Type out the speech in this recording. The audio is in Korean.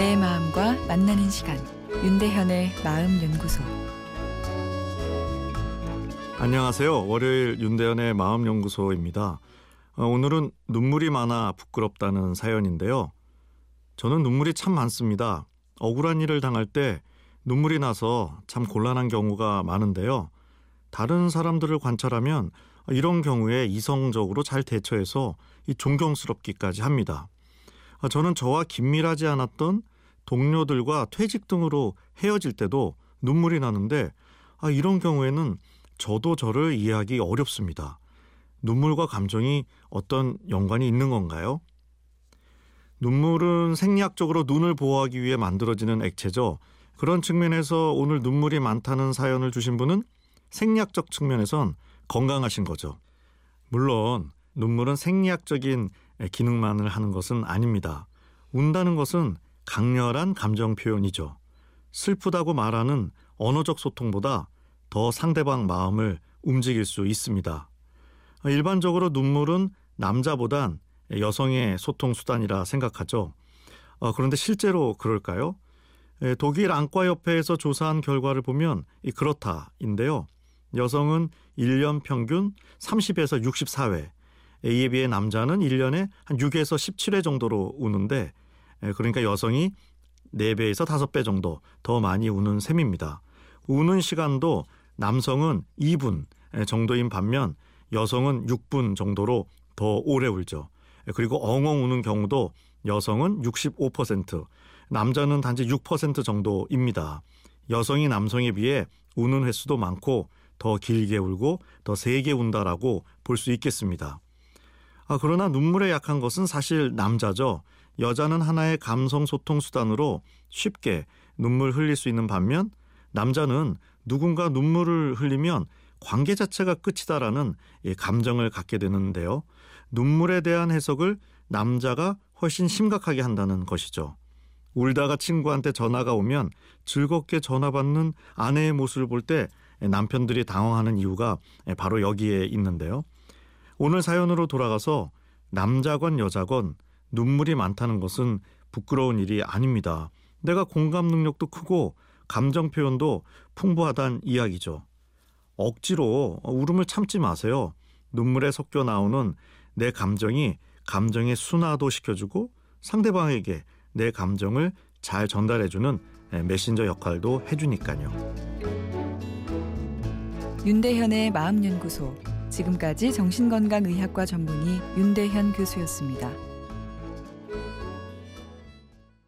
마음과 만나는 시간 윤대현의 마음 연구소 안녕하세요. 월요일 윤대현의 마음 연구소입니다. 어, 오늘은 눈물이 많아 부끄럽다는 사연인데요. 저는 눈물이 참 많습니다. 억울한 일을 당할 때 눈물이 나서 참 곤란한 경우가 많은데요. 다른 사람들을 관찰하면 이런 경우에 이성적으로 잘 대처해서 존경스럽기까지 합니다. 아, 저는 저와 긴밀하지 않았던 동료들과 퇴직 등으로 헤어질 때도 눈물이 나는데 아, 이런 경우에는 저도 저를 이해하기 어렵습니다. 눈물과 감정이 어떤 연관이 있는 건가요? 눈물은 생리학적으로 눈을 보호하기 위해 만들어지는 액체죠. 그런 측면에서 오늘 눈물이 많다는 사연을 주신 분은 생리학적 측면에선 건강하신 거죠. 물론 눈물은 생리학적인 기능만을 하는 것은 아닙니다. 운다는 것은 강렬한 감정 표현이죠. 슬프다고 말하는 언어적 소통보다 더 상대방 마음을 움직일 수 있습니다. 일반적으로 눈물은 남자보단 여성의 소통 수단이라 생각하죠. 어, 그런데 실제로 그럴까요? 독일 안과협회에서 조사한 결과를 보면 그렇다인데요. 여성은 1년 평균 30에서 64회, 이에 비해 남자는 1년에 한 6에서 17회 정도로 우는데 그러니까 여성이 4배에서 5배 정도 더 많이 우는 셈입니다. 우는 시간도 남성은 2분 정도인 반면 여성은 6분 정도로 더 오래 울죠. 그리고 엉엉 우는 경우도 여성은 65%, 남자는 단지 6% 정도입니다. 여성이 남성에 비해 우는 횟수도 많고 더 길게 울고 더 세게 운다라고 볼 수 있겠습니다. 아, 그러나 눈물에 약한 것은 사실 남자죠. 여자는 하나의 감성 소통 수단으로 쉽게 눈물 흘릴 수 있는 반면 남자는 누군가 눈물을 흘리면 관계 자체가 끝이다라는 감정을 갖게 되는데요. 눈물에 대한 해석을 남자가 훨씬 심각하게 한다는 것이죠. 울다가 친구한테 전화가 오면 즐겁게 전화 받는 아내의 모습을 볼 때 남편들이 당황하는 이유가 바로 여기에 있는데요. 오늘 사연으로 돌아가서 남자건 여자건 눈물이 많다는 것은 부끄러운 일이 아닙니다. 내가 공감 능력도 크고 감정 표현도 풍부하단 이야기죠. 억지로 울음을 참지 마세요. 눈물에 섞여 나오는 내 감정이 감정의 순화도 시켜주고 상대방에게 내 감정을 잘 전달해주는 메신저 역할도 해주니까요. 윤대현의 마음연구소 지금까지 정신건강의학과 전문의 윤대현 교수였습니다.